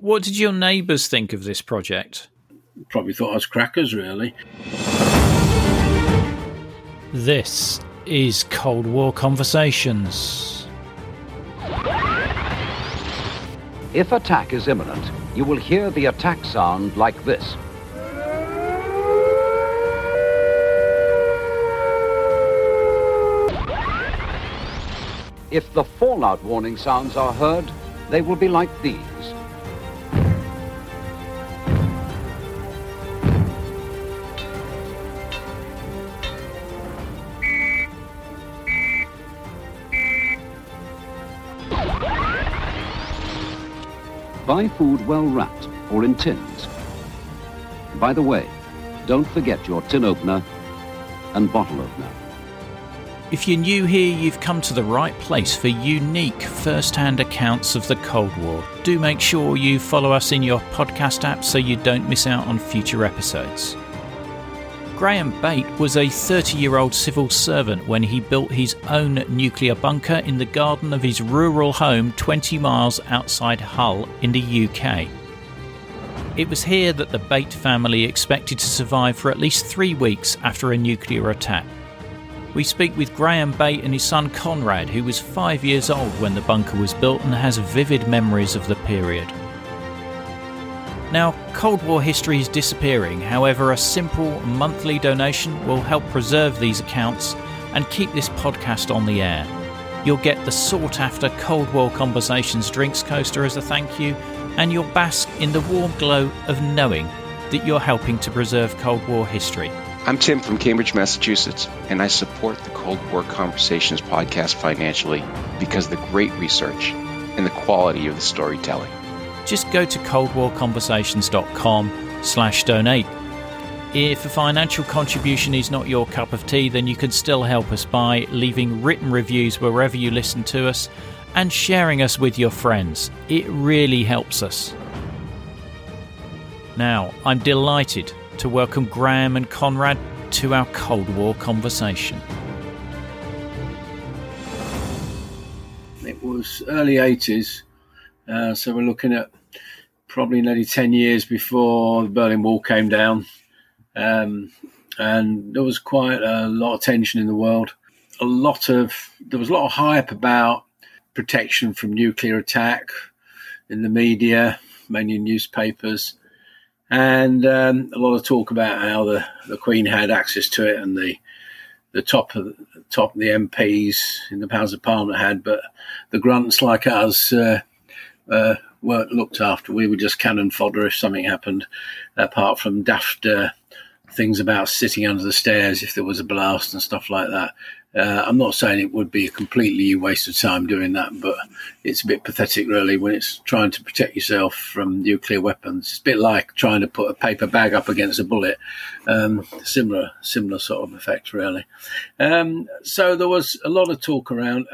What did your neighbours think of this project? Probably thought I was crackers, really. This is Cold War Conversations. If attack is imminent, you will hear the attack sound like this. If the fallout warning sounds are heard, they will be like these. Buy food well wrapped or in tins. By the way, don't forget your tin opener and bottle opener. If you're new here, you've come to the right place for unique first hand accounts of the Cold War. Do make sure you follow us in your podcast app so you don't miss out on future episodes. Graham Bate was a 30 year old civil servant when he built his own nuclear bunker in the garden of his rural home 20 miles outside Hull in the UK. It was here that the Bate family expected to survive for at least three weeks after a nuclear attack. We speak with Graham Bate and his son Conrad, who was five years old when the bunker was built and has vivid memories of the period. Now, Cold War history is disappearing, however, a simple monthly donation will help preserve these accounts and keep this podcast on the air. You'll get the sought after Cold War Conversations drinks coaster as a thank you, and you'll bask in the warm glow of knowing that you're helping to preserve Cold War history. I'm Tim from Cambridge, Massachusetts, and I support the Cold War Conversations podcast financially because of the great research and the quality of the storytelling just go to coldwarconversations.com slash donate. If a financial contribution is not your cup of tea, then you can still help us by leaving written reviews wherever you listen to us and sharing us with your friends. It really helps us. Now, I'm delighted to welcome Graham and Conrad to our Cold War conversation. It was early 80s, uh, so we're looking at probably nearly 10 years before the Berlin Wall came down. Um, and there was quite a lot of tension in the world. A lot of, there was a lot of hype about protection from nuclear attack in the media, mainly newspapers. And um, a lot of talk about how the, the Queen had access to it and the the top of the top of the MPs in the House of Parliament had, but the grunts like us uh, uh, weren't looked after. We were just cannon fodder if something happened, apart from daft uh, things about sitting under the stairs if there was a blast and stuff like that. Uh, I'm not saying it would be a completely waste of time doing that, but it's a bit pathetic, really, when it's trying to protect yourself from nuclear weapons. It's a bit like trying to put a paper bag up against a bullet. Um, similar, similar sort of effect, really. Um, so there was a lot of talk around.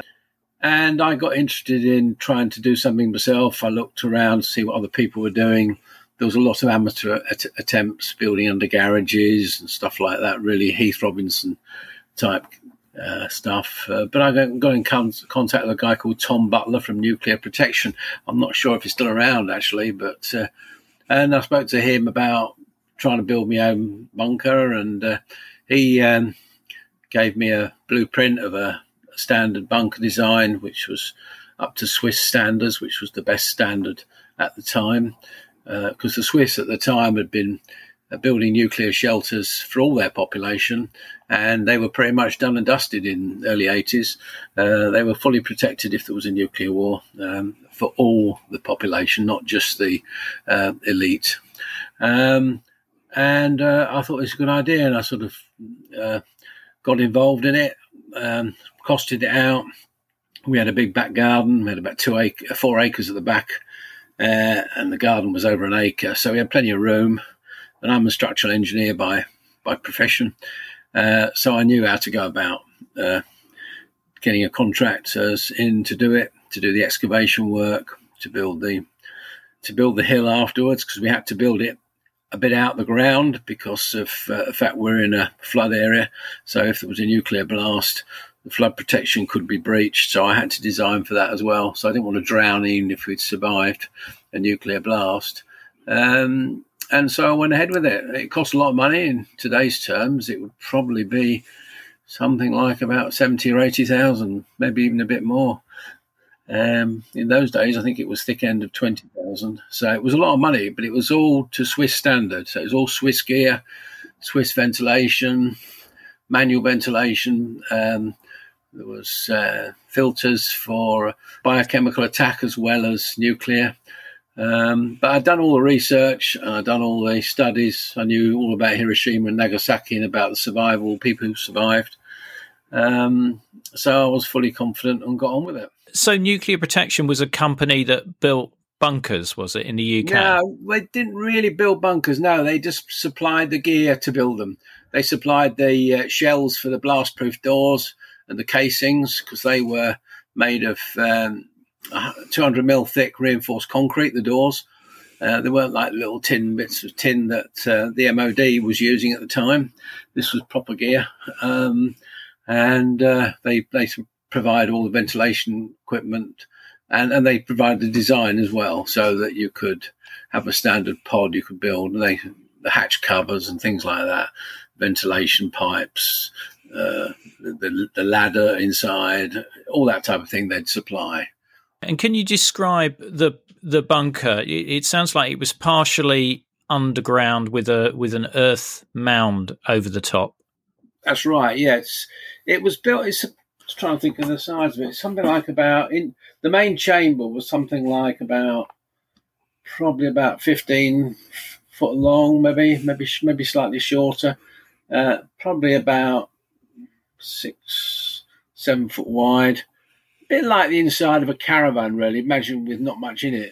And I got interested in trying to do something myself. I looked around to see what other people were doing. There was a lot of amateur at- attempts building under garages and stuff like that, really Heath Robinson type uh, stuff. Uh, but I got in con- contact with a guy called Tom Butler from Nuclear Protection. I'm not sure if he's still around actually, but uh, and I spoke to him about trying to build my own bunker, and uh, he um, gave me a blueprint of a standard bunker design, which was up to Swiss standards, which was the best standard at the time, because uh, the Swiss at the time had been uh, building nuclear shelters for all their population, and they were pretty much done and dusted in early 80s. Uh, they were fully protected if there was a nuclear war um, for all the population, not just the uh, elite. Um, and uh, I thought it was a good idea, and I sort of uh, got involved in it. Um, costed it out. We had a big back garden. We had about two acre, four acres at the back, uh, and the garden was over an acre, so we had plenty of room. And I'm a structural engineer by by profession, uh, so I knew how to go about uh, getting a contractors in to do it, to do the excavation work, to build the to build the hill afterwards, because we had to build it a bit out the ground because of uh, the fact we're in a flood area. So if there was a nuclear blast, the flood protection could be breached. So I had to design for that as well. So I didn't want to drown even if we'd survived. a nuclear blast. Um, and so I went ahead with it. It cost a lot of money in today's terms. It would probably be something like about seventy or eighty thousand, maybe even a bit more. Um, in those days, I think it was thick end of twenty thousand. So it was a lot of money, but it was all to Swiss standard. So it was all Swiss gear, Swiss ventilation, manual ventilation. Um, there was uh, filters for biochemical attack as well as nuclear. Um, but I'd done all the research, I'd done all the studies. I knew all about Hiroshima and Nagasaki and about the survival, people who survived. Um, so I was fully confident and got on with it. So Nuclear Protection was a company that built bunkers, was it, in the UK? No, they didn't really build bunkers. No, they just supplied the gear to build them. They supplied the uh, shells for the blast-proof doors and the casings because they were made of um, 200 mil thick reinforced concrete. The doors. Uh, they weren't like little tin bits of tin that uh, the MOD was using at the time. This was proper gear, um, and uh, they they provide all the ventilation equipment, and, and they provide the design as well, so that you could have a standard pod you could build. They the hatch covers and things like that, ventilation pipes, uh, the, the ladder inside, all that type of thing they'd supply. And can you describe the the bunker? It, it, sounds like it was partially underground with a with an earth mound over the top. That's right. Yes, it was built. It's just trying to think of the size of it. Something like about in the main chamber was something like about probably about fifteen foot long, maybe maybe maybe slightly shorter. Uh, probably about six seven foot wide bit like the inside of a caravan, really. Imagine with not much in it.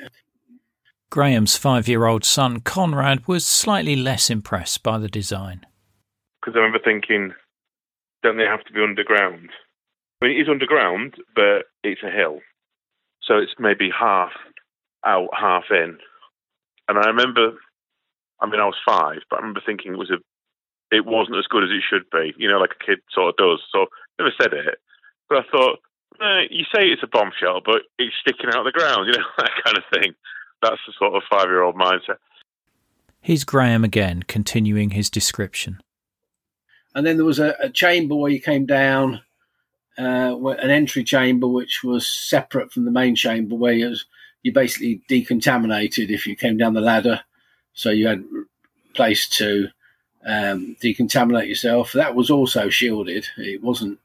Graham's five year old son, Conrad, was slightly less impressed by the design. Because I remember thinking, don't they have to be underground? I mean, it is underground, but it's a hill. So it's maybe half out, half in. And I remember, I mean, I was five, but I remember thinking it was a, it wasn't as good as it should be, you know, like a kid sort of does. So I never said it, but I thought uh, you say it's a bombshell, but it's sticking out of the ground, you know, that kind of thing. That's the sort of five year old mindset. Here's Graham again, continuing his description. And then there was a, a chamber where you came down, uh, an entry chamber which was separate from the main chamber, where you, was, you basically decontaminated if you came down the ladder. So you had place to um, decontaminate yourself. That was also shielded. It wasn't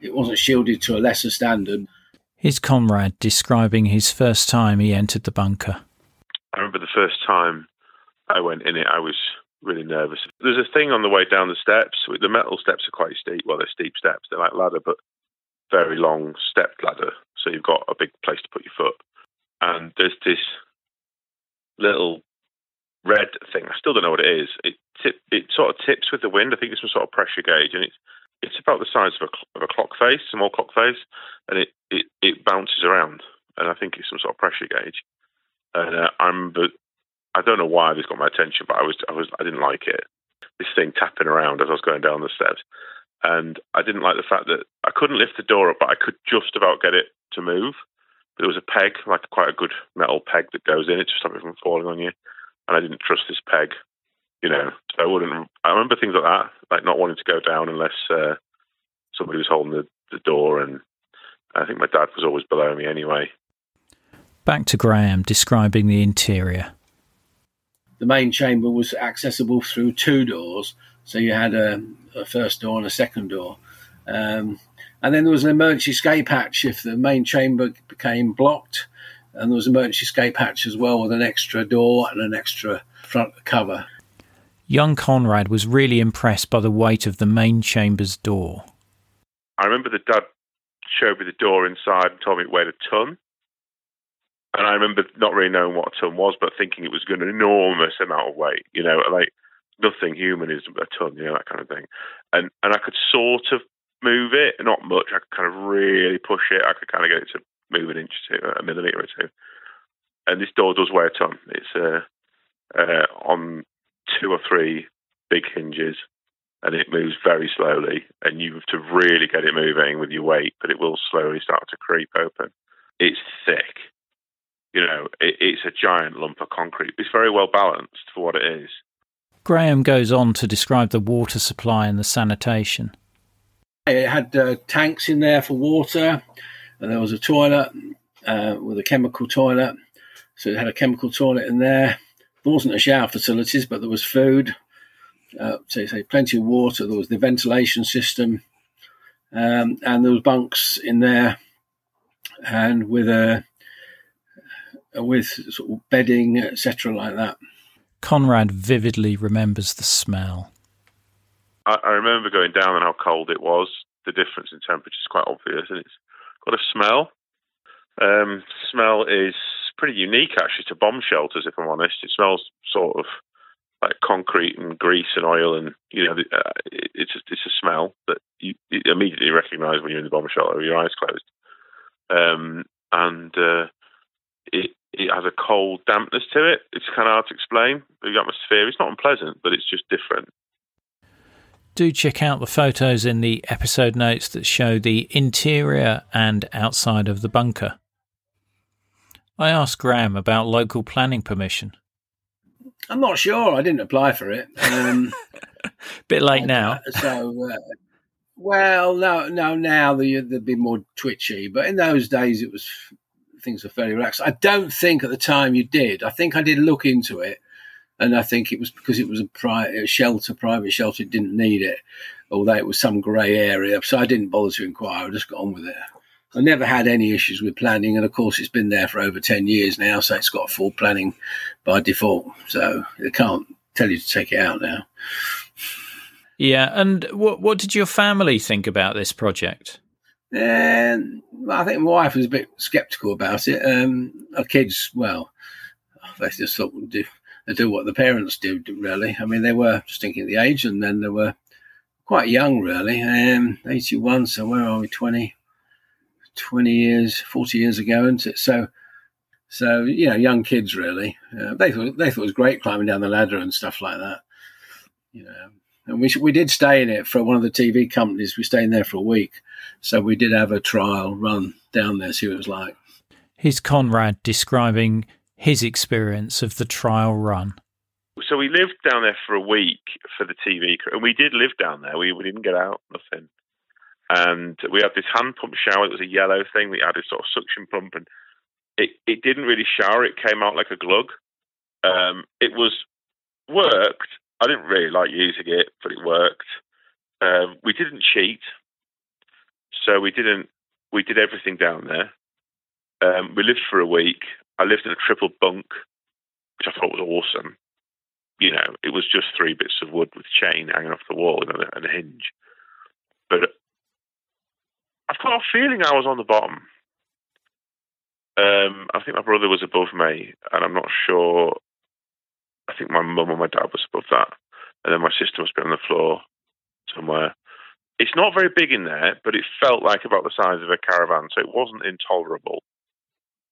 it wasn't shielded to a lesser standard. Here's Conrad describing his first time he entered the bunker. I remember the first time I went in it, I was really nervous. There's a thing on the way down the steps. The metal steps are quite steep. Well, they're steep steps. They're like ladder, but very long step ladder. So you've got a big place to put your foot. And there's this little red thing. I still don't know what it is. It tip, it sort of tips with the wind. I think it's some sort of pressure gauge, and it's it's about the size of a, of a clock face, small clock face, and it, it, it bounces around. And I think it's some sort of pressure gauge. And uh, I'm, but I don't know why this got my attention, but I was, I was, I didn't like it. This thing tapping around as I was going down the steps, and I didn't like the fact that I couldn't lift the door up, but I could just about get it to move. There was a peg, like quite a good metal peg that goes in it to stop it from falling on you, and I didn't trust this peg you know, So I wouldn't. I remember things like that, like not wanting to go down unless uh, somebody was holding the, the door, and I think my dad was always below me anyway. Back to Graham describing the interior. The main chamber was accessible through two doors, so you had a, a first door and a second door. Um, and then there was an emergency escape hatch if the main chamber became blocked. And there was an emergency escape hatch as well with an extra door and an extra front cover. Young Conrad was really impressed by the weight of the main chamber's door. I remember the dad showed me the door inside and told me it weighed a ton. And I remember not really knowing what a ton was, but thinking it was an enormous amount of weight. You know, like nothing human is a ton, you know, that kind of thing. And and I could sort of move it, not much. I could kind of really push it. I could kind of get it to move an inch to a millimeter or two. And this door does weigh a ton. It's uh, uh, on two or three big hinges and it moves very slowly and you have to really get it moving with your weight but it will slowly start to creep open it's thick You know, it, it's a giant lump of concrete. It's very well balanced for what it is. Graham goes on to describe the water supply and the sanitation. It had uh, tanks in there for water, and there was a toilet uh, with a chemical toilet. So it had a chemical toilet in there. There wasn't a shower facilities, but there was food. Uh, so, so plenty of water. There was the ventilation system, um, and there was bunks in there, and with a with sort of bedding, etc., like that. Conrad vividly remembers the smell. I, I remember going down and how cold it was. The difference in temperature is quite obvious, and it's got a smell. Um, smell is pretty unique actually to bomb shelters. If I'm honest, it smells sort of like concrete and grease and oil, and you know, uh, it's a, it's a smell that you, you immediately recognise when you're in the bomb shelter with your eyes closed. Um, and uh, it it has a cold dampness to it. It's kind of hard to explain. The atmosphere, it's not unpleasant, but it's just different. Do check out the photos in the episode notes that show the interior and outside of the bunker. I asked Graham about local planning permission. I'm not sure. I didn't apply for it. Um, Bit late now. So, uh, well, no, no. Now they'd be more twitchy, but in those days it was things were fairly relaxed. I don't think at the time you did. I think I did look into it, and I think it was because it was a, private shelter, private shelter, it didn't need it, although it was some grey area. So I didn't bother to inquire. I just got on with it. I never had any issues with planning, and of course, it's been there for over ten years now, so it's got full planning by default. So they can't tell you to take it out now. Yeah, and what what did your family think about this project? And I think my wife was a bit sceptical about it. Um, our kids, well, they just thought do they do what the parents do, really. I mean, they were just thinking of the age, and then they were quite young, really. Um, 81, so where are we? 20, 20 years, 40 years ago, isn't it? So, so you know, young kids, really. Uh, they thought they thought it was great climbing down the ladder and stuff like that. You know, and we we did stay in it for one of the TV companies. We stayed in there for a week, so we did have a trial run down there, see what it was like. Here's Conrad describing his experience of the trial run. So we lived down there for a week for the TV, and we did live down there. We, we didn't get out, nothing. And we had this hand pump shower. It was a yellow thing. We had a sort of suction pump, and it, it didn't really shower. It came out like a glug. Um, it was worked. I didn't really like using it, but it worked. Um, we didn't cheat. So we didn't. We did everything down there. Um, we lived for a week. I lived in a triple bunk, which I thought was awesome. You know, it was just three bits of wood with chain hanging off the wall and a, and a hinge. But I've got a feeling I was on the bottom. Um, I think my brother was above me, and I'm not sure. I think my mum and my dad was above that, and then my sister must be on the floor somewhere. It's not very big in there, but it felt like about the size of a caravan, so it wasn't intolerable.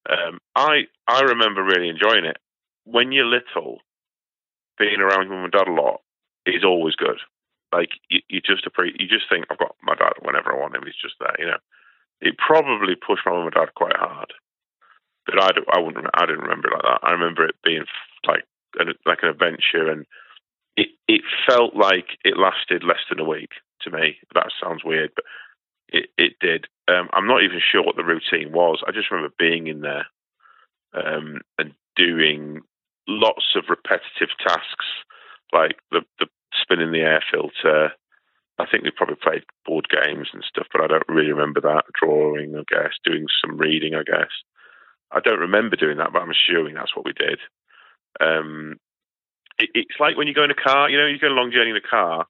Um, I I remember really enjoying it. When you're little, being around mum and dad a lot is always good. Like you, you just appreciate, you just think I've got my dad whenever I want him. He's just there, you know. It probably pushed my mum and dad quite hard, but I, I wouldn't I didn't remember it like that. I remember it being like an, like an adventure, and it it felt like it lasted less than a week to me. That sounds weird, but it, it did. Um, I'm not even sure what the routine was. I just remember being in there um, and doing lots of repetitive tasks, like the, the spinning the air filter. I think we probably played board games and stuff, but I don't really remember that. Drawing, I guess, doing some reading, I guess. I don't remember doing that, but I'm assuming that's what we did. Um, it, it's like when you go in a car, you know, you go a long journey in a car,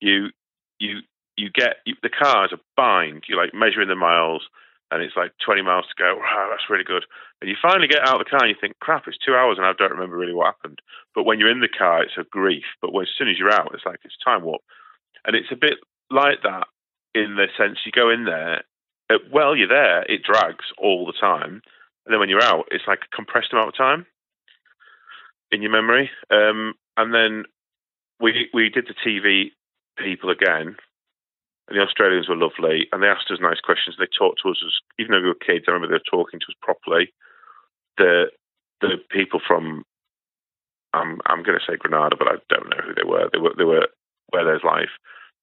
you you you get you, the cars are bind. You're like measuring the miles, and it's like 20 miles to go. Wow, that's really good. And you finally get out of the car, and you think, crap, it's two hours, and I don't remember really what happened. But when you're in the car, it's a grief. But when, as soon as you're out, it's like it's time warp, and it's a bit like that in the sense you go in there. Well, you're there, it drags all the time, and then when you're out, it's like a compressed amount of time in your memory. Um, and then we we did the TV people again, and the Australians were lovely, and they asked us nice questions. They talked to us, as, even though we were kids. I remember they were talking to us properly. the the people from I'm I'm going to say Granada, but I don't know who they were. They were they were where there's life.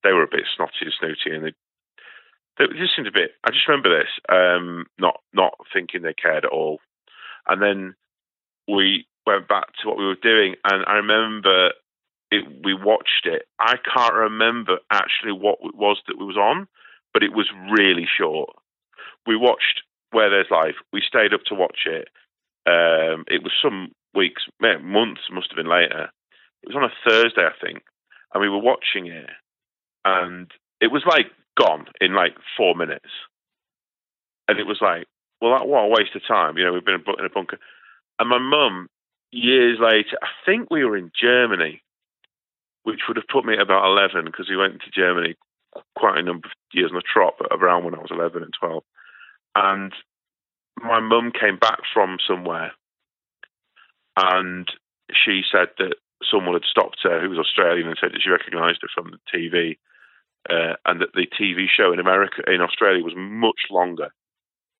They were a bit snotty and snooty, and they they just seemed a bit. I just remember this, um, not not thinking they cared at all, and then we went back to what we were doing, and I remember it, we watched it. I can't remember actually what it was that we was on, but it was really short. We watched Where There's Life. We stayed up to watch it. Um, it was some weeks, months must have been later. It was on a Thursday, I think, and we were watching it, and it was like gone in like four minutes, and it was like, well, that, what a waste of time. You know, we've been in a bunker, and my mum, years later, I think we were in Germany, which would have put me at about eleven because we went to Germany quite a number of years on a trot, but around when I was eleven and twelve, and my mum came back from somewhere and she said that someone had stopped her who was Australian and said that she recognised her from the TV, uh, and that the TV show in America in Australia was much longer.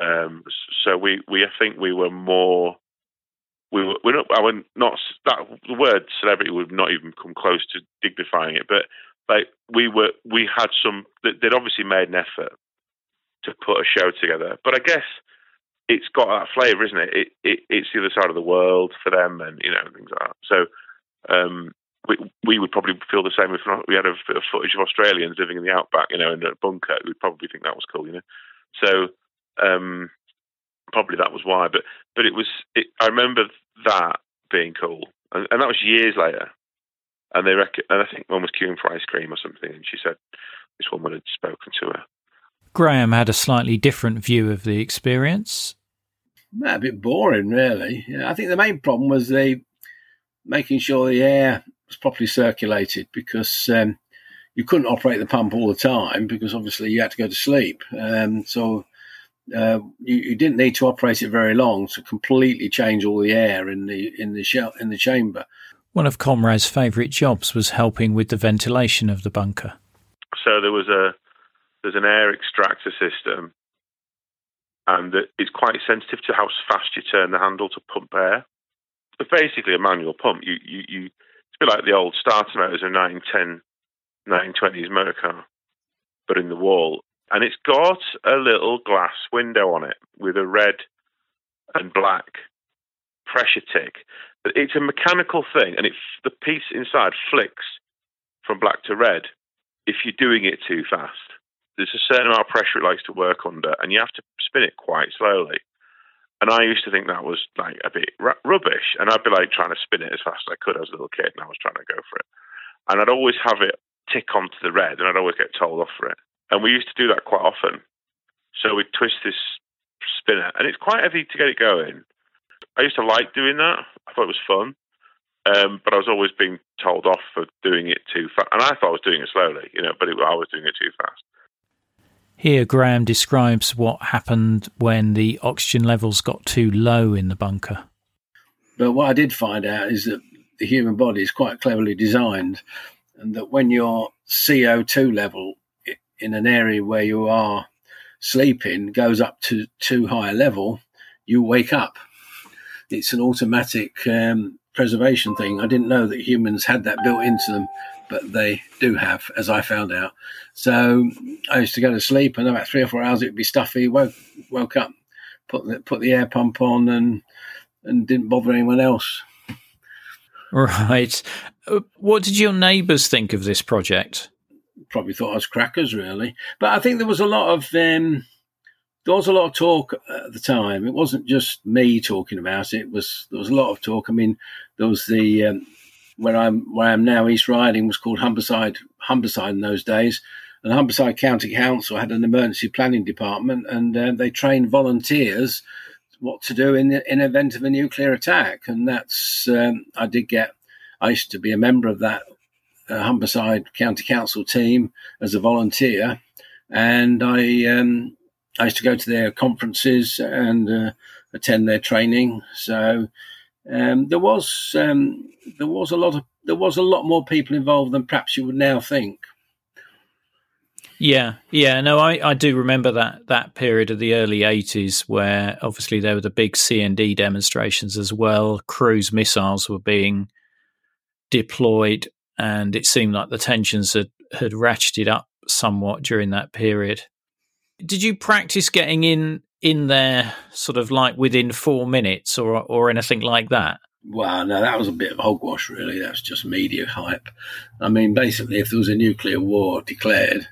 Um, so we, we, I think we were more, we were, we're not, I would not, that the word celebrity would not even come close to dignifying it, but like we were, we had some, they'd obviously made an effort to put a show together. But I guess it's got that flavour, isn't it? It, it? It's the other side of the world for them, and you know things like that. So um, we we would probably feel the same if not, we had a bit of footage of Australians living in the outback, you know, in a bunker. We'd probably think that was cool, you know. So um, probably that was why. But but it was. It, I remember that being cool, and, and that was years later. And they rec- and I think one was queuing for ice cream or something, and she said this woman had spoken to her. Graham had a slightly different view of the experience a bit boring, really. Yeah, I think the main problem was the making sure the air was properly circulated because um, you couldn't operate the pump all the time because obviously you had to go to sleep. Um, so uh, you, you, didn't need to operate it very long to completely change all the air in the in the shell, in the chamber. One of Conrad's favourite jobs was helping with the ventilation of the bunker. So there was a there's an air extractor system and it's quite sensitive to how fast you turn the handle to pump air. It's basically a manual pump. You, you, you, it's a bit like the old starter motors of 1910, 1920s motor car, but in the wall. And it's got a little glass window on it with a red and black pressure tick. It's a mechanical thing, and it, the piece inside flicks from black to red if you're doing it too fast there's a certain amount of pressure it likes to work under, and you have to spin it quite slowly. And I used to think that was like a bit r- rubbish, and I'd be like trying to spin it as fast as I could as a little kid, and I was trying to go for it. And I'd always have it tick onto the red, and I'd always get told off for it. And we used to do that quite often. So we'd twist this spinner, and it's quite heavy to get it going. I used to like doing that. I thought it was fun. Um, but I was always being told off for doing it too fast. And I thought I was doing it slowly, you know, but it, I was doing it too fast. Here, Graham describes what happened when the oxygen levels got too low in the bunker. But what I did find out is that the human body is quite cleverly designed, and that when your CO2 level in an area where you are sleeping goes up to too high a level, you wake up. It's an automatic um, preservation thing. I didn't know that humans had that built into them but they do have, as I found out. So I used to go to sleep, and about three or four hours it'd be stuffy. Woke woke up, put the put the air pump on, and and didn't bother anyone else. Right. Uh, what did your neighbours think of this project? Probably thought I was crackers, really. But I think there was a lot of um, there was a lot of talk at the time. It wasn't just me talking about it. it was there was a lot of talk. I mean, there was the um, where I'm where I am now, East Riding was called Humberside Humberside in those days. And Humberside County Council had an emergency planning department, and uh, they trained volunteers what to do in the in event of a nuclear attack. And that's um, I did get. I used to be a member of that uh, Humberside County Council team as a volunteer, and I um, I used to go to their conferences and uh, attend their training. So um, there was um, there was a lot of there was a lot more people involved than perhaps you would now think. Yeah, yeah, no, I, I do remember that that period of the early '80s where obviously there were the big CND demonstrations as well. Cruise missiles were being deployed, and it seemed like the tensions had had ratcheted up somewhat during that period. Did you practice getting in in there, sort of like within four minutes, or or anything like that? Well, no, that was a bit of hogwash, really. That's just media hype. I mean, basically, if there was a nuclear war declared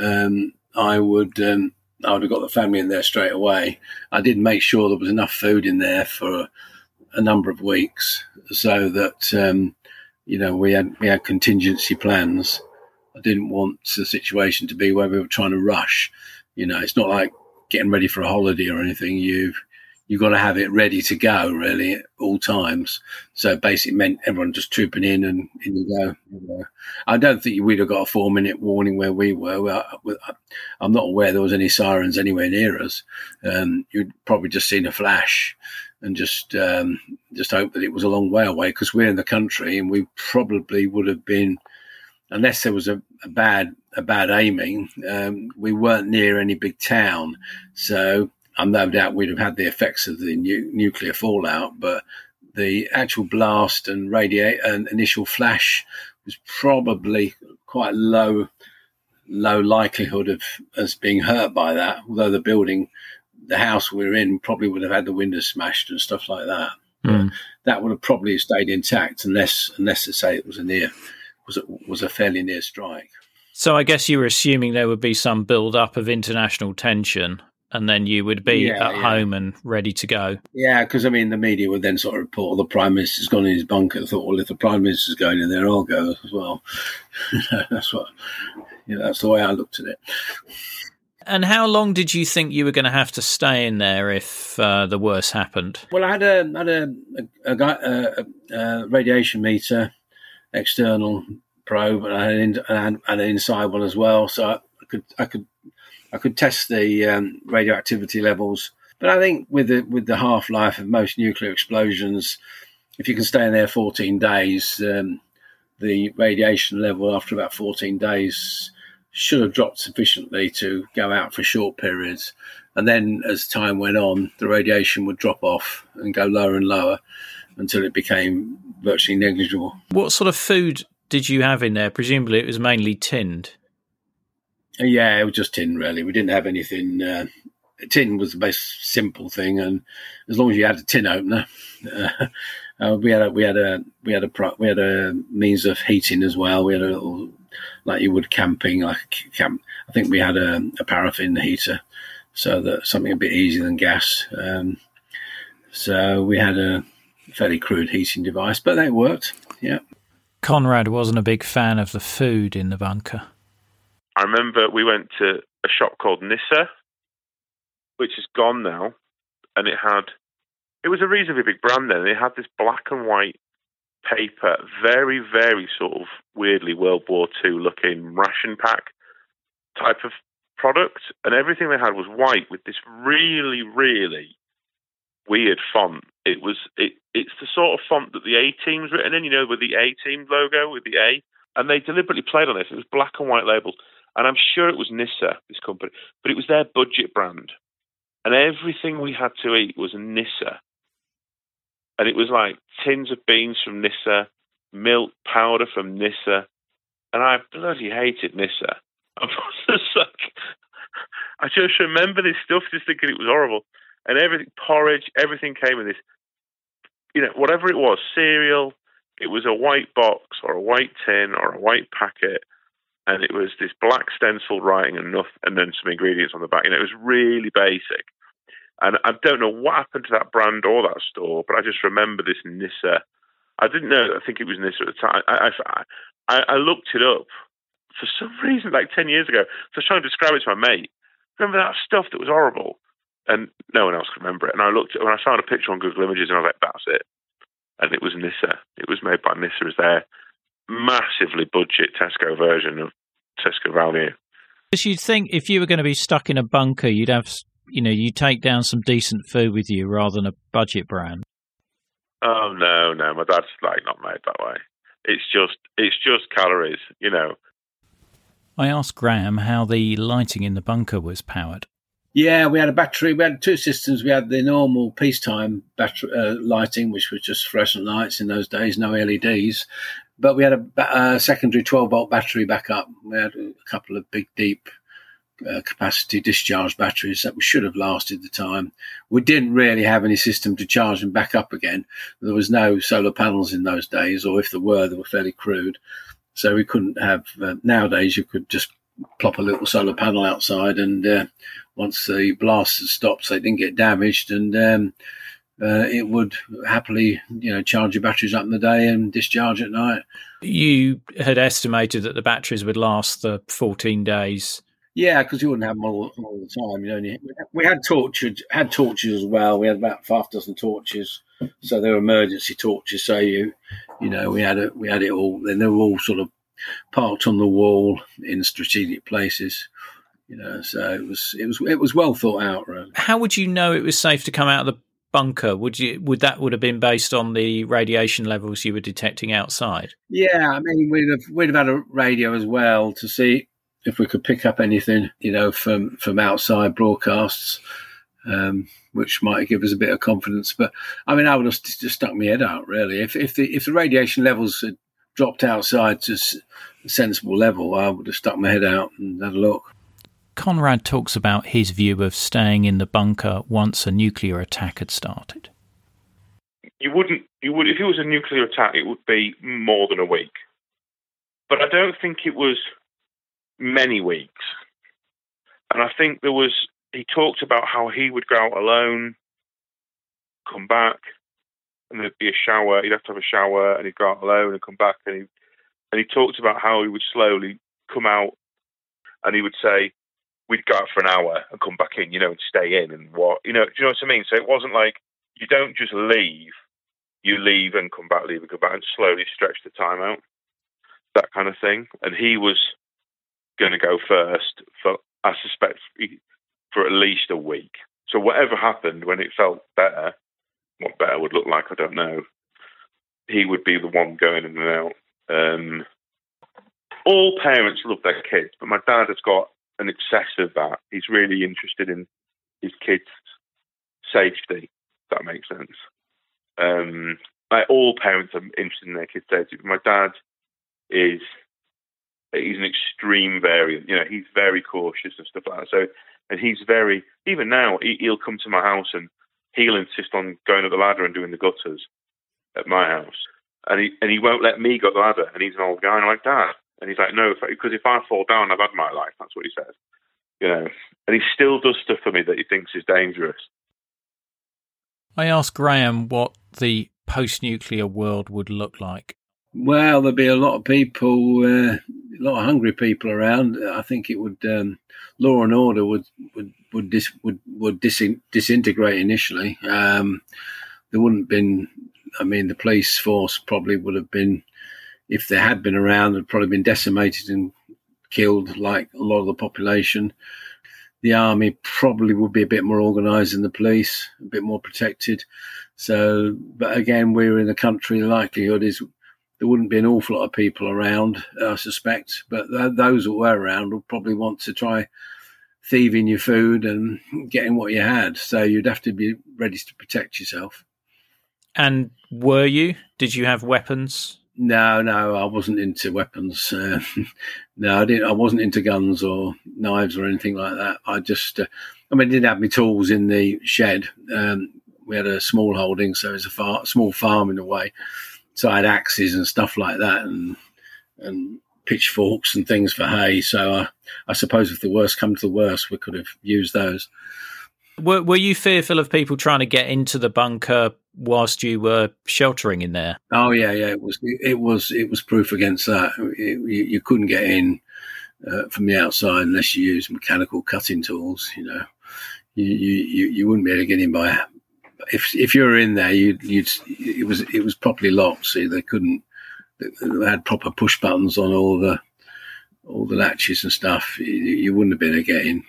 um, I would um, I would have got the family in there straight away. I did make sure there was enough food in there for a, a number of weeks, so that um, you know we had we had contingency plans. I didn't want the situation to be where we were trying to rush. You know, it's not like getting ready for a holiday or anything. You've you've got to have it ready to go really at all times. So basically meant everyone just trooping in and in you go. You know. I don't think we'd have got a four minute warning where we were. I'm not aware there was any sirens anywhere near us. Um, you'd probably just seen a flash and just um, just hope that it was a long way away because we're in the country and we probably would have been unless there was a, a bad a bad aiming, um, we weren't near any big town. So I'm no doubt we'd have had the effects of the nu- nuclear fallout, but the actual blast and radiate and initial flash was probably quite low, low likelihood of us being hurt by that. Although the building, the house we were in, probably would have had the windows smashed and stuff like that. Mm. That would have probably stayed intact unless, unless to say it was a near, was a, was a fairly near strike. So I guess you were assuming there would be some build up of international tension and then you would be yeah, at yeah. home and ready to go. Yeah, because I mean, the media would then sort of report the prime minister's gone in his bunker. Thought, well, if the prime minister's going in there, I'll go as well. that's what, you know, that's the way I looked at it. And how long did you think you were going to have to stay in there if uh, the worst happened? Well, I had a had a, a, a, a radiation meter, external probe, and I had, an, I had an inside one as well, so I could I could I could test the um, radioactivity levels. But I think with the with the half life of most nuclear explosions, if you can stay in there 14 days, um, the radiation level after about 14 days should have dropped sufficiently to go out for short periods. And then as time went on, the radiation would drop off and go lower and lower until it became virtually negligible. What sort of food did you have in there? Presumably it was mainly tinned. Yeah, it was just tin. Really, we didn't have anything. Uh, tin was the most simple thing, and as long as you had a tin opener, uh, uh, we had a we had a we had a we had a means of heating as well. We had a little like you would camping, like camp. I think we had a, a paraffin heater, so that something a bit easier than gas. Um, so we had a fairly crude heating device, but that worked. Yeah. Conrad wasn't a big fan of the food in the bunker. I remember we went to a shop called Nisa, which is gone now, and it had it was a reasonably big brand then. It had this black and white paper, very very sort of weirdly World War II looking ration pack type of product, and everything they had was white with this really really weird font. It was it it's the sort of font that the A team's written in, you know, with the A team logo with the A. And they deliberately played on this. It was black and white labels. And I'm sure it was Nisa, this company, but it was their budget brand. And everything we had to eat was Nisa. And it was like tins of beans from Nisa, milk powder from Nisa. And I bloody hated Nisa. I was just like, I just remember this stuff, just thinking it was horrible. And everything, porridge, everything came in this, you know, whatever it was, cereal, it was a white box or a white tin or a white packet, and it was this black stencil writing and nothing, and then some ingredients on the back. You know, it was really basic. And I don't know what happened to that brand or that store, but I just remember this Nisa. I didn't know. I think it was Nisa at the time. I, I, I, looked it up for some reason, like ten years ago. So I was trying to describe it to my mate. Remember that stuff that was horrible, and no one else could remember it. And I looked when I found a picture on Google Images, and I was like, "That's it." And it was Nisa. It was made by Nisa as their massively budget Tesco version of Tesco Value. Because you'd think if you were going to be stuck in a bunker, you'd have you know, you take down some decent food with you rather than a budget brand. Oh no, no, my dad's like not made that way. It's just it's just calories, you know. I asked Graham how the lighting in the bunker was powered. Yeah, we had a battery. We had two systems. We had the normal peacetime battery uh, lighting, which was just fluorescent lights in those days, no LEDs. But we had a, a secondary 12 volt battery backup. We had a couple of big, deep uh, capacity discharge batteries that we should have lasted the time. We didn't really have any system to charge them back up again. There was no solar panels in those days, or if there were, they were fairly crude. So we couldn't have. Uh, nowadays, you could just plop a little solar panel outside, and uh, once the blast had stopped, they didn't get damaged, and um, uh, it would happily, you know, charge your batteries up in the day and discharge at night. You had estimated that the batteries would last the 14 days yeah, because you wouldn't have them all, all the time. You know, we had torches, had torches as well. We had about five dozen torches, so they were emergency torches. So you, you know, we had it, we had it all. Then they were all sort of parked on the wall in strategic places. You know, so it was it was it was well thought out. Really. How would you know it was safe to come out of the bunker? Would you would that would have been based on the radiation levels you were detecting outside? Yeah, I mean we'd have we'd have had a radio as well to see if we could pick up anything, you know, from from outside broadcasts, um, which might give us a bit of confidence. But I mean, I would have just stuck my head out really. If if the if the radiation levels had dropped outside to a sensible level, I would have stuck my head out and had a look. Conrad talks about his view of staying in the bunker once a nuclear attack had started. You wouldn't. You would if it was a nuclear attack. It would be more than a week. But I don't think it was many weeks. And I think there was, he talked about how he would go out alone, come back, and there'd be a shower. He'd have to have a shower, and he'd go out alone and come back. And he, and he talked about how he would slowly come out, and he would say, we'd go out for an hour and come back in, you know, and stay in and what, you know, do you know what I mean? So it wasn't like you don't just leave, you leave and come back, leave and come back, and slowly stretch the time out, that kind of thing. And he was going to go first for, I suspect, for at least a week. So whatever happened when it felt better, what better would look like, I don't know. He would be the one going in and out. Um, all parents love their kids, but my dad has got an excess of that. He's really interested in his kids' safety. that makes sense. Um, like all parents are interested in their kids' safety, but my dad is he's an extreme variant. You know, he's very cautious and stuff like that. So, and he's very even now he, will come to my house and he'll insist on going up the ladder and doing the gutters at my house, and he and he won't let me go up the ladder. And he's an old guy, and I'm like, Dad, and he's like, No, because if I fall down, I've had my life. That's what he says. You know, and he still does stuff for me that he thinks is dangerous. I asked Graham what the post-nuclear world would look like. Well, there'd be a lot of people, uh, a lot of hungry people around. I think it would um, law and order would would would dis, would, would dis, disintegrate initially. Um, there wouldn't been. I mean, the police force probably would have been, if they had been around, had probably been decimated and killed like a lot of the population. The army probably would be a bit more organised than the police, a bit more protected. So, but again, we're in a country. The likelihood is there wouldn't be an awful lot of people around, I suspect. But th- those that were around would probably want to try thieving your food and getting what you had. So you'd have to be ready to protect yourself. And were you? Did you have weapons? No, no, I wasn't into weapons. Uh, no, I didn't. I wasn't into guns or knives or anything like that. I just, uh, I mean, I didn't have my tools in the shed. Um, we had a small holding, so it was a far, small farm in a way side axes and stuff like that, and and pitchforks and things for hay. So I, I suppose if the worst come to the worst, we could have used those. Were, were you fearful of people trying to get into the bunker whilst you were sheltering in there? Oh yeah, yeah. It was it was it was proof against that. It, you, you, couldn't get in uh, from the outside unless you used mechanical cutting tools. You know, you you, you wouldn't be able to get in by. If if you were in there, you you'd it was it was properly locked, so they couldn't. They had proper push buttons on all the all the latches and stuff. You, you wouldn't have been able to get in.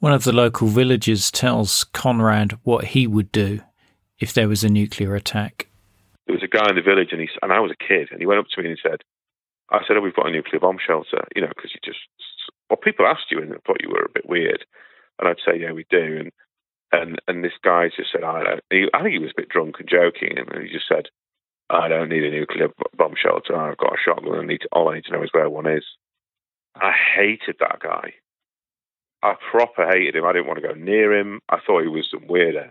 One of the local villagers tells Conrad what he would do if there was a nuclear attack. There was a guy in the village, and he and I was a kid, and he went up to me and he said, "I said, oh, we've got a nuclear bomb shelter, you know, because you just well, people asked you and thought you were a bit weird, and I'd say, yeah, we do, and and and this guy just said, I don't. He, I think he was a bit drunk and joking, and he just said, I don't need a nuclear bomb shelter. I've got a shotgun. I need to, all I need to know is where one is. I hated that guy. I proper hated him. I didn't want to go near him. I thought he was some weirdo.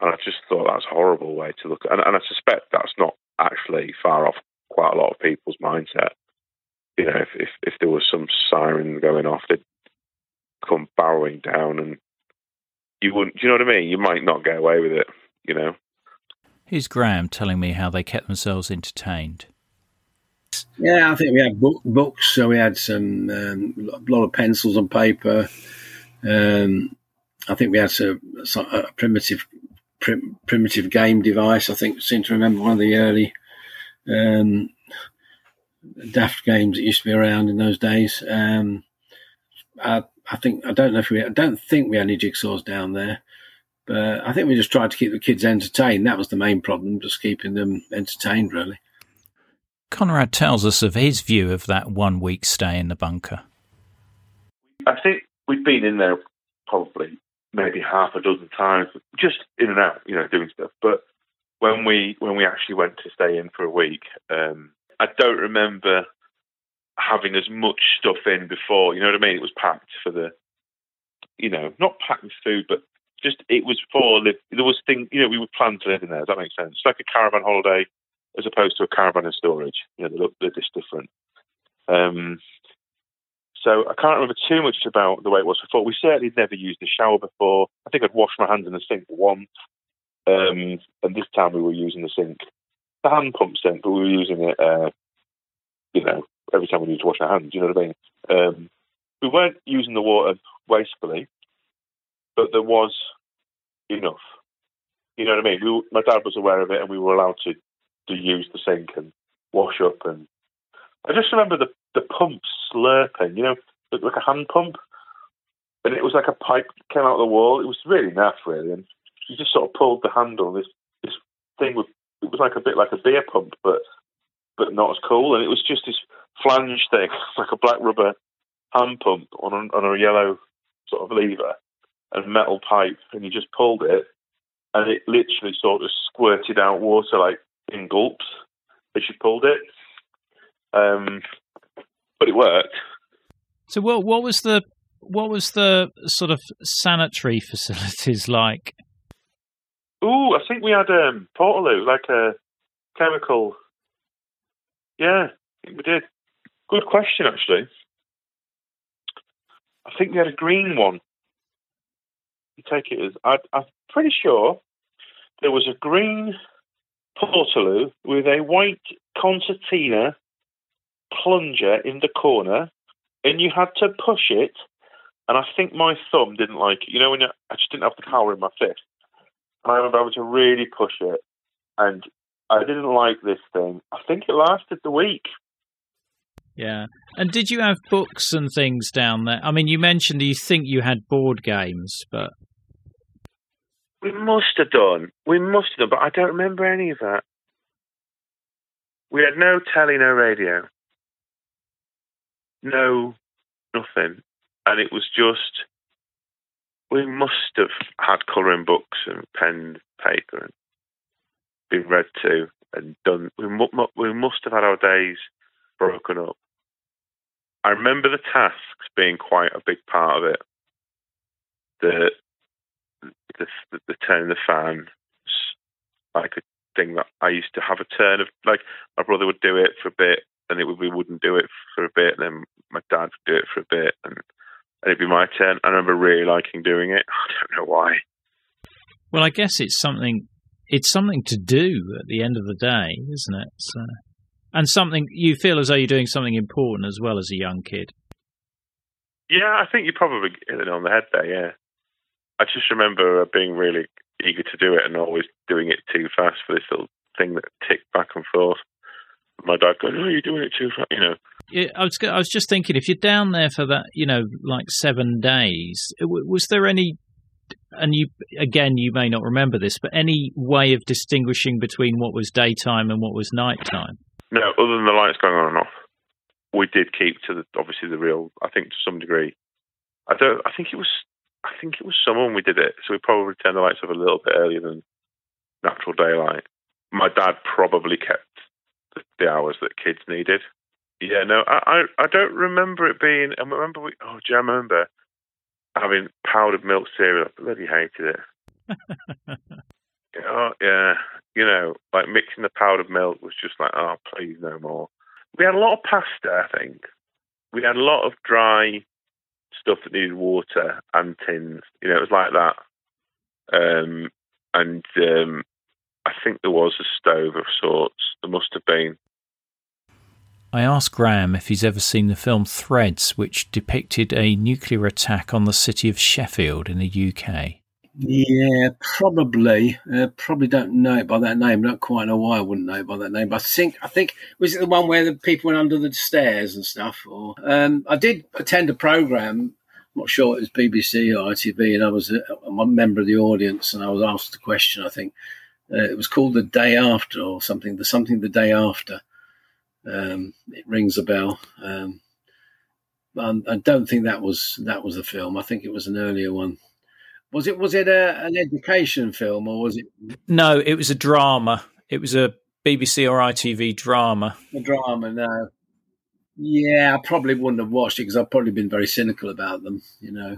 And I just thought that's a horrible way to look at and, and I suspect that's not actually far off quite a lot of people's mindset. You know, if, if, if there was some siren going off, they'd come barreling down and you wouldn't, do you know what I mean? You might not get away with it, you know. Here's Graham telling me how they kept themselves entertained. Yeah, I think we had book, books, so we had some um, a lot of pencils and paper. Um, I think we had a, a primitive prim, primitive game device. I think seem to remember one of the early um, daft games that used to be around in those days. Um, I, I, think I don't know if we I don't think we had any jigsaws down there, but I think we just tried to keep the kids entertained. That was the main problem, just keeping them entertained, really. Conrad tells us of his view of that one week stay in the bunker. I think we'd been in there probably maybe half a dozen times, just in and out, you know, doing stuff. But when we when we actually went to stay in for a week, um, I don't remember having as much stuff in before. You know what I mean? It was packed for the, you know, not packed with food, but just it was for there was thing. You know, we would plan to live in there. Does that make sense? It's like a caravan holiday as opposed to a caravan and storage. You know, they look, they're just different. Um, so I can't remember too much about the way it was before. We certainly never used the shower before. I think I'd washed my hands in the sink once. Um, and this time we were using the sink, the hand pump sink, but we were using it, uh, you know, every time we needed to wash our hands. You know what I mean? Um, we weren't using the water wastefully, but there was enough. You know what I mean? We, my dad was aware of it, and we were allowed to to use the sink and wash up. And I just remember the the pump slurping, you know, like a hand pump, and it was like a pipe came out of the wall. It was really naff, really, and you just sort of pulled the handle. This this thing with it was like a bit like a beer pump, but but not as cool. And it was just this flange thing, like a black rubber hand pump on a, on a yellow sort of lever and metal pipe, and you just pulled it, and it literally sort of squirted out water like in gulps as you pulled it. Um, but it worked. So, what what was the what was the sort of sanitary facilities like? Oh, I think we had um, Portaloo, like a chemical. Yeah, I think we did. Good question, actually. I think we had a green one. You take it as I, I'm pretty sure there was a green Portaloo with a white concertina plunger in the corner, and you had to push it. And I think my thumb didn't like it. You know, when I just didn't have the power in my fist. And I remember having to really push it. And I didn't like this thing. I think it lasted the week. Yeah. And did you have books and things down there? I mean, you mentioned you think you had board games, but. We must have done. We must have done, but I don't remember any of that. We had no telly, no radio no, nothing. And it was just, we must have had colouring books and pen, paper, and been read to and done. We, mu- we must have had our days broken up. I remember the tasks being quite a big part of it. The the, the, the turning the fan, like a thing that I used to have a turn of like my brother would do it for a bit, and it would, we wouldn't do it for a bit, and then my dad would do it for a bit, and, and it'd be my turn. I remember really liking doing it. I don't know why. Well, I guess it's something. It's something to do at the end of the day, isn't it? So, and something you feel as though you're doing something important as well as a young kid. Yeah, I think you probably hit it on the head there. Yeah, I just remember uh, being really eager to do it and always doing it too fast for this little thing that ticked back and forth. My dad going, "Oh, you're doing it too fast," you know. Yeah, I was I was just thinking if you're down there for that, you know, like seven days, was there any? And you again, you may not remember this, but any way of distinguishing between what was daytime and what was nighttime? No, other than the lights going on and off we did keep to the obviously the real. I think to some degree. I don't. I think it was. I think it was summer when we did it, so we probably turned the lights off a little bit earlier than natural daylight. My dad probably kept the, the hours that kids needed. Yeah, no, I, I, I don't remember it being. I remember we. Oh, do you remember having powdered milk cereal? I bloody hated it. oh yeah, you know, like mixing the powdered milk was just like, oh please no more we had a lot of pasta, I think. We had a lot of dry stuff that needed water and tins. You know, it was like that. Um, and um, I think there was a stove of sorts. There must have been. I asked Graham if he's ever seen the film Threads, which depicted a nuclear attack on the city of Sheffield in the UK. Yeah, probably. Uh, probably don't know it by that name. Don't quite know why I wouldn't know it by that name. But I think I think was it the one where the people went under the stairs and stuff. Or um, I did attend a program. I'm not sure it was BBC or ITV, and I was a, a member of the audience, and I was asked a question. I think uh, it was called the day after or something. The something the day after. Um, it rings a bell. Um, I don't think that was that was the film. I think it was an earlier one. Was it was it a, an education film or was it? No, it was a drama. It was a BBC or ITV drama. A drama, no. Yeah, I probably wouldn't have watched it because I've probably been very cynical about them. You know,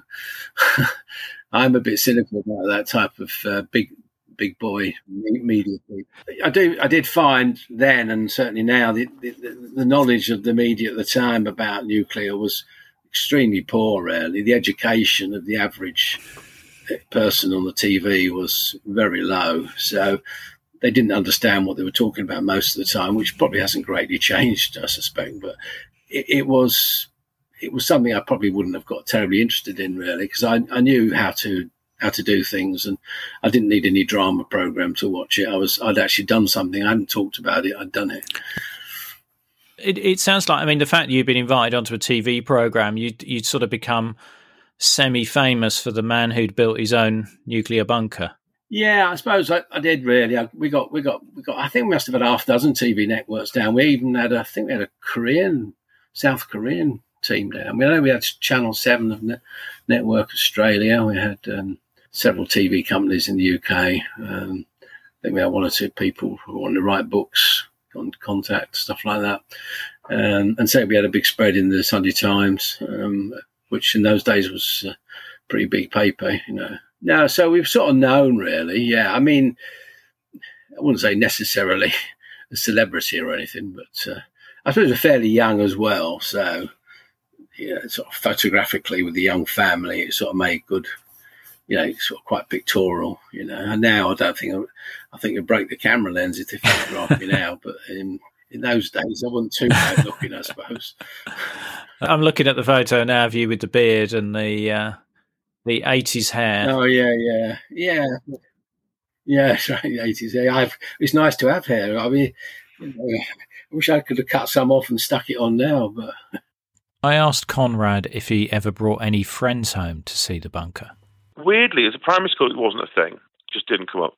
I'm a bit cynical about that type of uh, big big boy media. I do. I did find then, and certainly now, the, the, the knowledge of the media at the time about nuclear was extremely poor. Really, the education of the average person on the TV was very low. So they didn't understand what they were talking about most of the time, which probably hasn't greatly changed, I suspect. But it, it was it was something I probably wouldn't have got terribly interested in really because I, I knew how to how to do things and I didn't need any drama program to watch it. I was I'd actually done something. I hadn't talked about it. I'd done it. It, it sounds like I mean the fact that you've been invited onto a TV program, you you'd sort of become semi-famous for the man who'd built his own nuclear bunker. Yeah, I suppose I, I did really. I, we got, we got, we got. I think we must have had half a dozen TV networks down. We even had, a, I think we had a Korean, South Korean team down. We know we had Channel Seven of Net, Network Australia. We had um, several TV companies in the UK. Um, I think we had one or two people who wanted to write books, on contact stuff like that. Um, and so we had a big spread in the Sunday Times. Um, which in those days was a pretty big paper, you know. Now, so we've sort of known, really. Yeah, I mean, I wouldn't say necessarily a celebrity or anything, but uh, I suppose we're fairly young as well. So, yeah, sort of photographically with the young family, it sort of made good, you know, sort of quite pictorial, you know. And now I don't think I, I think it break the camera lens if they photograph me now, but in in those days I wasn't too bad looking, I suppose. I'm looking at the photo now of you with the beard and the uh, the 80s hair. Oh yeah, yeah, yeah, yeah. Right, 80s hair. I've, it's nice to have hair. I mean, you know, I wish I could have cut some off and stuck it on now, but. I asked Conrad if he ever brought any friends home to see the bunker. Weirdly, as a primary school, it wasn't a thing. Just didn't come up.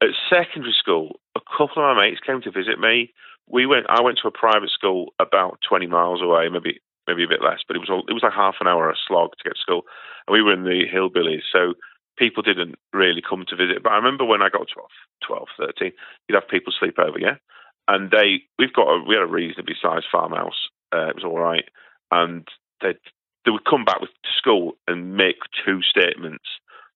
At secondary school, a couple of my mates came to visit me. We went. I went to a private school about twenty miles away, maybe maybe a bit less, but it was all, it was like half an hour a slog to get to school, and we were in the hillbillies, so people didn't really come to visit. But I remember when I got 12, 12 13, you'd have people sleep over, yeah, and they we've got a we had a reasonably sized farmhouse. Uh, it was all right, and they they would come back with, school and make two statements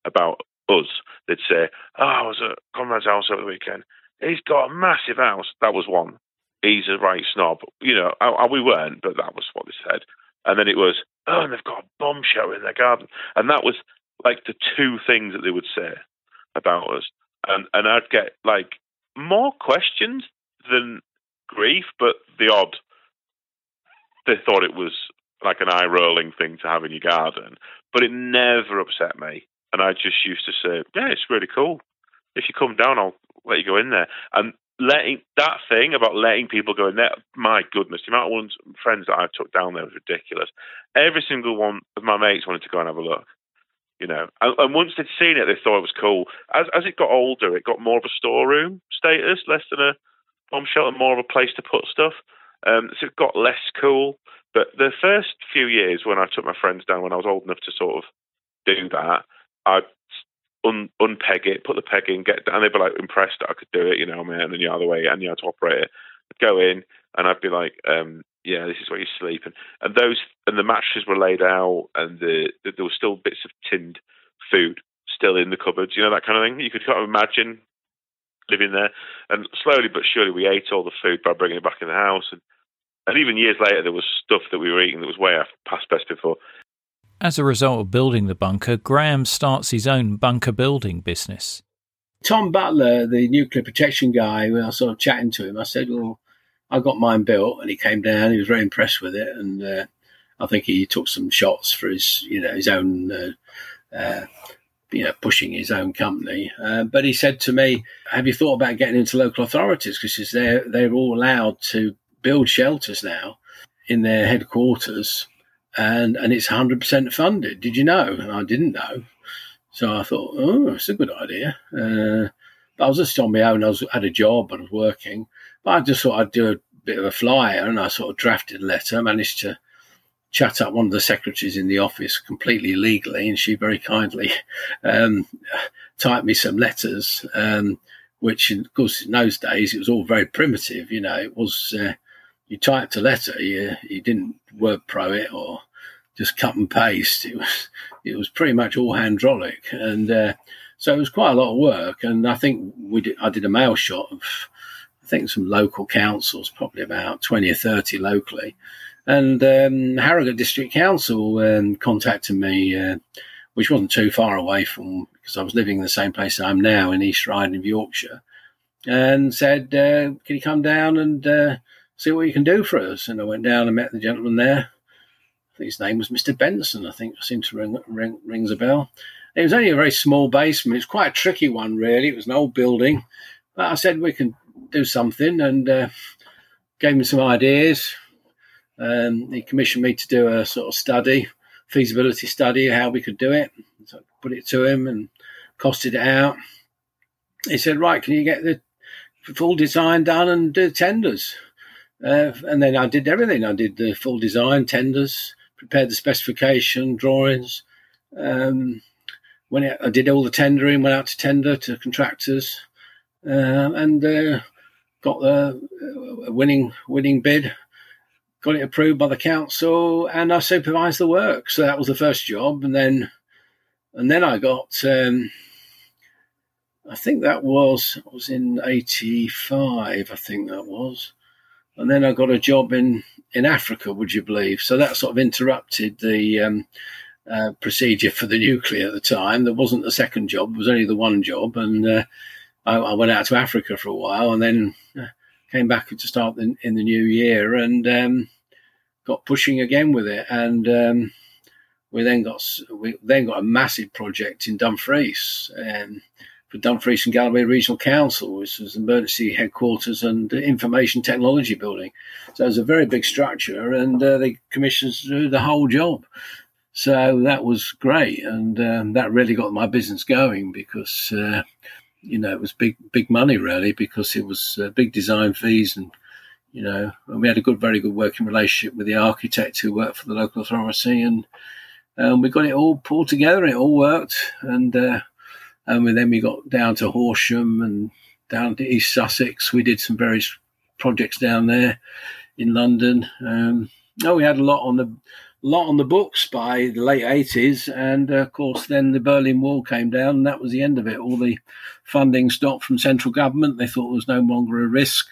about us. They'd say, "Oh, I was at Conrad's house over the weekend. he's got a massive house. That was one. He's a right snob. You know, I, I, we weren't, but that was what they said. And then it was, oh, and they've got a bombshell in their garden. And that was like the two things that they would say about us. And and I'd get like more questions than grief, but the odd. They thought it was like an eye rolling thing to have in your garden, but it never upset me. And I just used to say, yeah, it's really cool. If you come down, I'll let you go in there. And letting that thing about letting people go in there, my goodness, the amount of ones, friends that I took down there was ridiculous. Every single one of my mates wanted to go and have a look. You know, and, and once they'd seen it, they thought it was cool. As as it got older, it got more of a storeroom status, less than a bomb shelter, more of a place to put stuff. Um, so it got less cool. But the first few years when I took my friends down, when I was old enough to sort of do that, I'd un, unpeg it, put the peg in, get and they'd be like impressed that I could do it, you know, man, and you know the way and you how to operate it. I'd go in and I'd be like, um, yeah, this is where you sleep, and and those and the mattresses were laid out, and the, the, there were still bits of tinned food still in the cupboards, you know that kind of thing. You could kind of imagine living there, and slowly but surely we ate all the food by bringing it back in the house, and and even years later there was stuff that we were eating that was way past best before. As a result of building the bunker, Graham starts his own bunker building business. Tom Butler, the nuclear protection guy, when I was sort of chatting to him, I said, Well, I got mine built, and he came down. He was very impressed with it, and uh, I think he took some shots for his, you know, his own, uh, uh, you know, pushing his own company. Uh, but he said to me, "Have you thought about getting into local authorities? Because they're they're all allowed to build shelters now in their headquarters, and and it's hundred percent funded. Did you know? And I didn't know. So I thought, oh, it's a good idea. Uh, I was just on my own. I was had a job, I was working, but I just thought I'd do a bit of a flyer, and I sort of drafted a letter. Managed to chat up one of the secretaries in the office completely legally, and she very kindly um, typed me some letters. Um, which, of course, in those days it was all very primitive. You know, it was uh, you typed a letter, you you didn't word pro it or just cut and paste. It was it was pretty much all hydraulic, and uh, so it was quite a lot of work. And I think we did, I did a mail shot of I think some local councils, probably about twenty or thirty locally, and um, Harrogate District Council um, contacted me, uh, which wasn't too far away from because I was living in the same place I'm now in East Riding of Yorkshire, and said, uh, "Can you come down and?" See what you can do for us. And I went down and met the gentleman there. His name was Mr. Benson. I think I seem to ring, ring rings a bell. It was only a very small basement. It was quite a tricky one, really. It was an old building, but I said we can do something, and uh, gave him some ideas. Um, he commissioned me to do a sort of study, feasibility study, how we could do it. So I put it to him and costed it out. He said, "Right, can you get the full design done and do tenders?" Uh, and then I did everything. I did the full design, tenders, prepared the specification, drawings. Um, when I did all the tendering, went out to tender to contractors, uh, and uh, got the uh, winning winning bid. Got it approved by the council, and I supervised the work. So that was the first job, and then and then I got. Um, I think that was was in '85. I think that was and then I got a job in in Africa. Would you believe? So that sort of interrupted the um, uh, procedure for the nuclear at the time. There wasn't a second job; it was only the one job, and uh, I, I, went out to Africa for a while, and then uh, came back to start in, in the new year, and um, got pushing again with it, and. Um, we then got we then got a massive project in Dumfries, for Dumfries and Galloway Regional Council, which was emergency headquarters and information technology building. So it was a very big structure, and uh, they commissioned the whole job. So that was great, and um, that really got my business going because uh, you know it was big big money really because it was uh, big design fees and you know and we had a good very good working relationship with the architect who worked for the local authority and um, we got it all pulled together. It all worked, and uh, and then we got down to Horsham and down to East Sussex. We did some various projects down there in London. Um, oh, we had a lot on the lot on the books by the late 80s. And uh, of course, then the Berlin Wall came down, and that was the end of it. All the funding stopped from central government. They thought there was no longer a risk.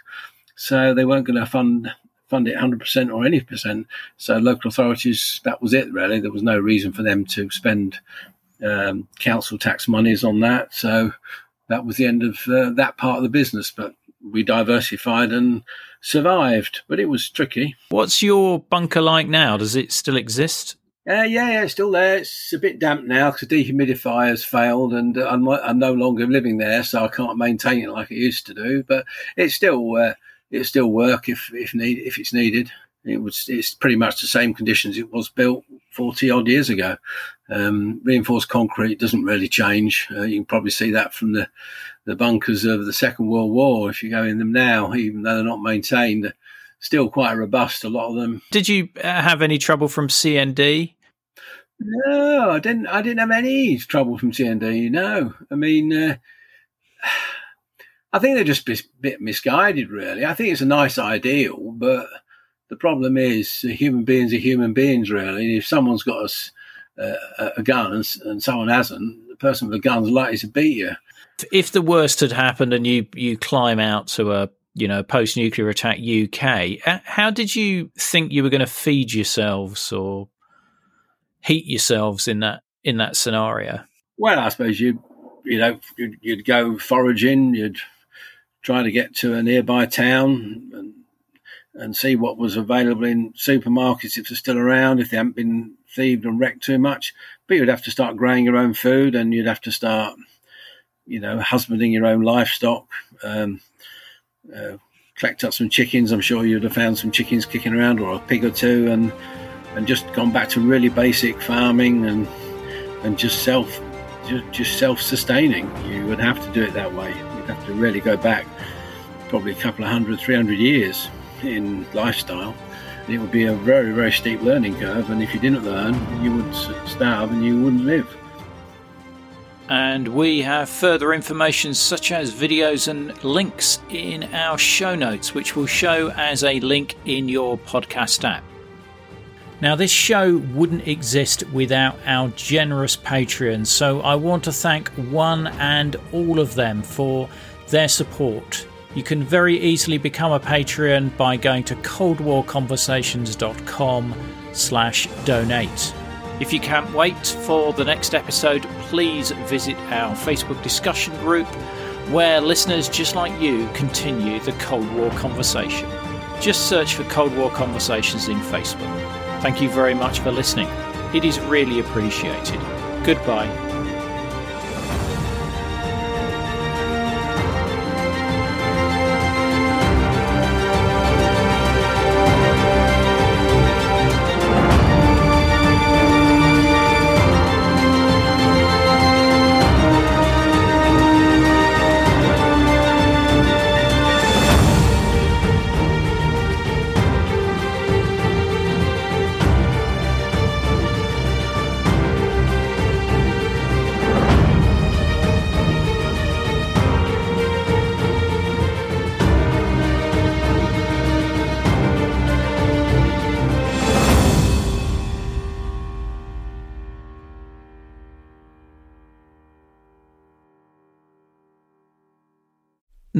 So they weren't going to fund fund it 100% or any percent. So local authorities, that was it really. There was no reason for them to spend um, council tax monies on that. So that was the end of uh, that part of the business. But we diversified and survived, but it was tricky. What's your bunker like now? Does it still exist? Uh, yeah, yeah, it's still there. It's a bit damp now because the dehumidifier has failed, and uh, I'm, I'm, no longer living there, so I can't maintain it like it used to do. But it's still uh, it still work if if need if it's needed. It was it's pretty much the same conditions it was built forty odd years ago. Um, reinforced concrete doesn't really change. Uh, you can probably see that from the the bunkers of the Second World War. If you go in them now, even though they're not maintained, still quite robust. A lot of them. Did you uh, have any trouble from CND? No, I didn't. I didn't have any trouble from CND. No, I mean. Uh, I think they're just a bit misguided, really. I think it's a nice ideal, but the problem is uh, human beings are human beings, really. If someone's got a, uh, a gun and, and, someone hasn't, the person with the gun's likely to beat you. If the worst had happened and you, you climb out to a you know post nuclear attack UK, uh, how did you think you were going to feed yourselves or heat yourselves in that in that scenario? Well, I suppose you you know you'd, you'd go foraging, you'd try to get to a nearby town and, and see what was available in supermarkets if they're still around, if they haven't been thieved and wrecked too much. But you'd have to start growing your own food and you'd have to start, you know, husbanding your own livestock. Um, uh, collect up some chickens. I'm sure you'd have found some chickens kicking around or a pig or two and and just gone back to really basic farming and and just self just, just self-sustaining. You would have to do it that way you'd have to really go back probably a couple of hundred, three hundred years in lifestyle. it would be a very, very steep learning curve. And if you didn't learn, you would starve and you wouldn't live. And we have further information such as videos and links in our show notes, which will show as a link in your podcast app. Now, this show wouldn't exist without our generous Patreons, so I want to thank one and all of them for their support. You can very easily become a Patreon by going to coldwarconversations.com slash donate. If you can't wait for the next episode, please visit our Facebook discussion group where listeners just like you continue the Cold War conversation. Just search for Cold War Conversations in Facebook. Thank you very much for listening. It is really appreciated. Goodbye.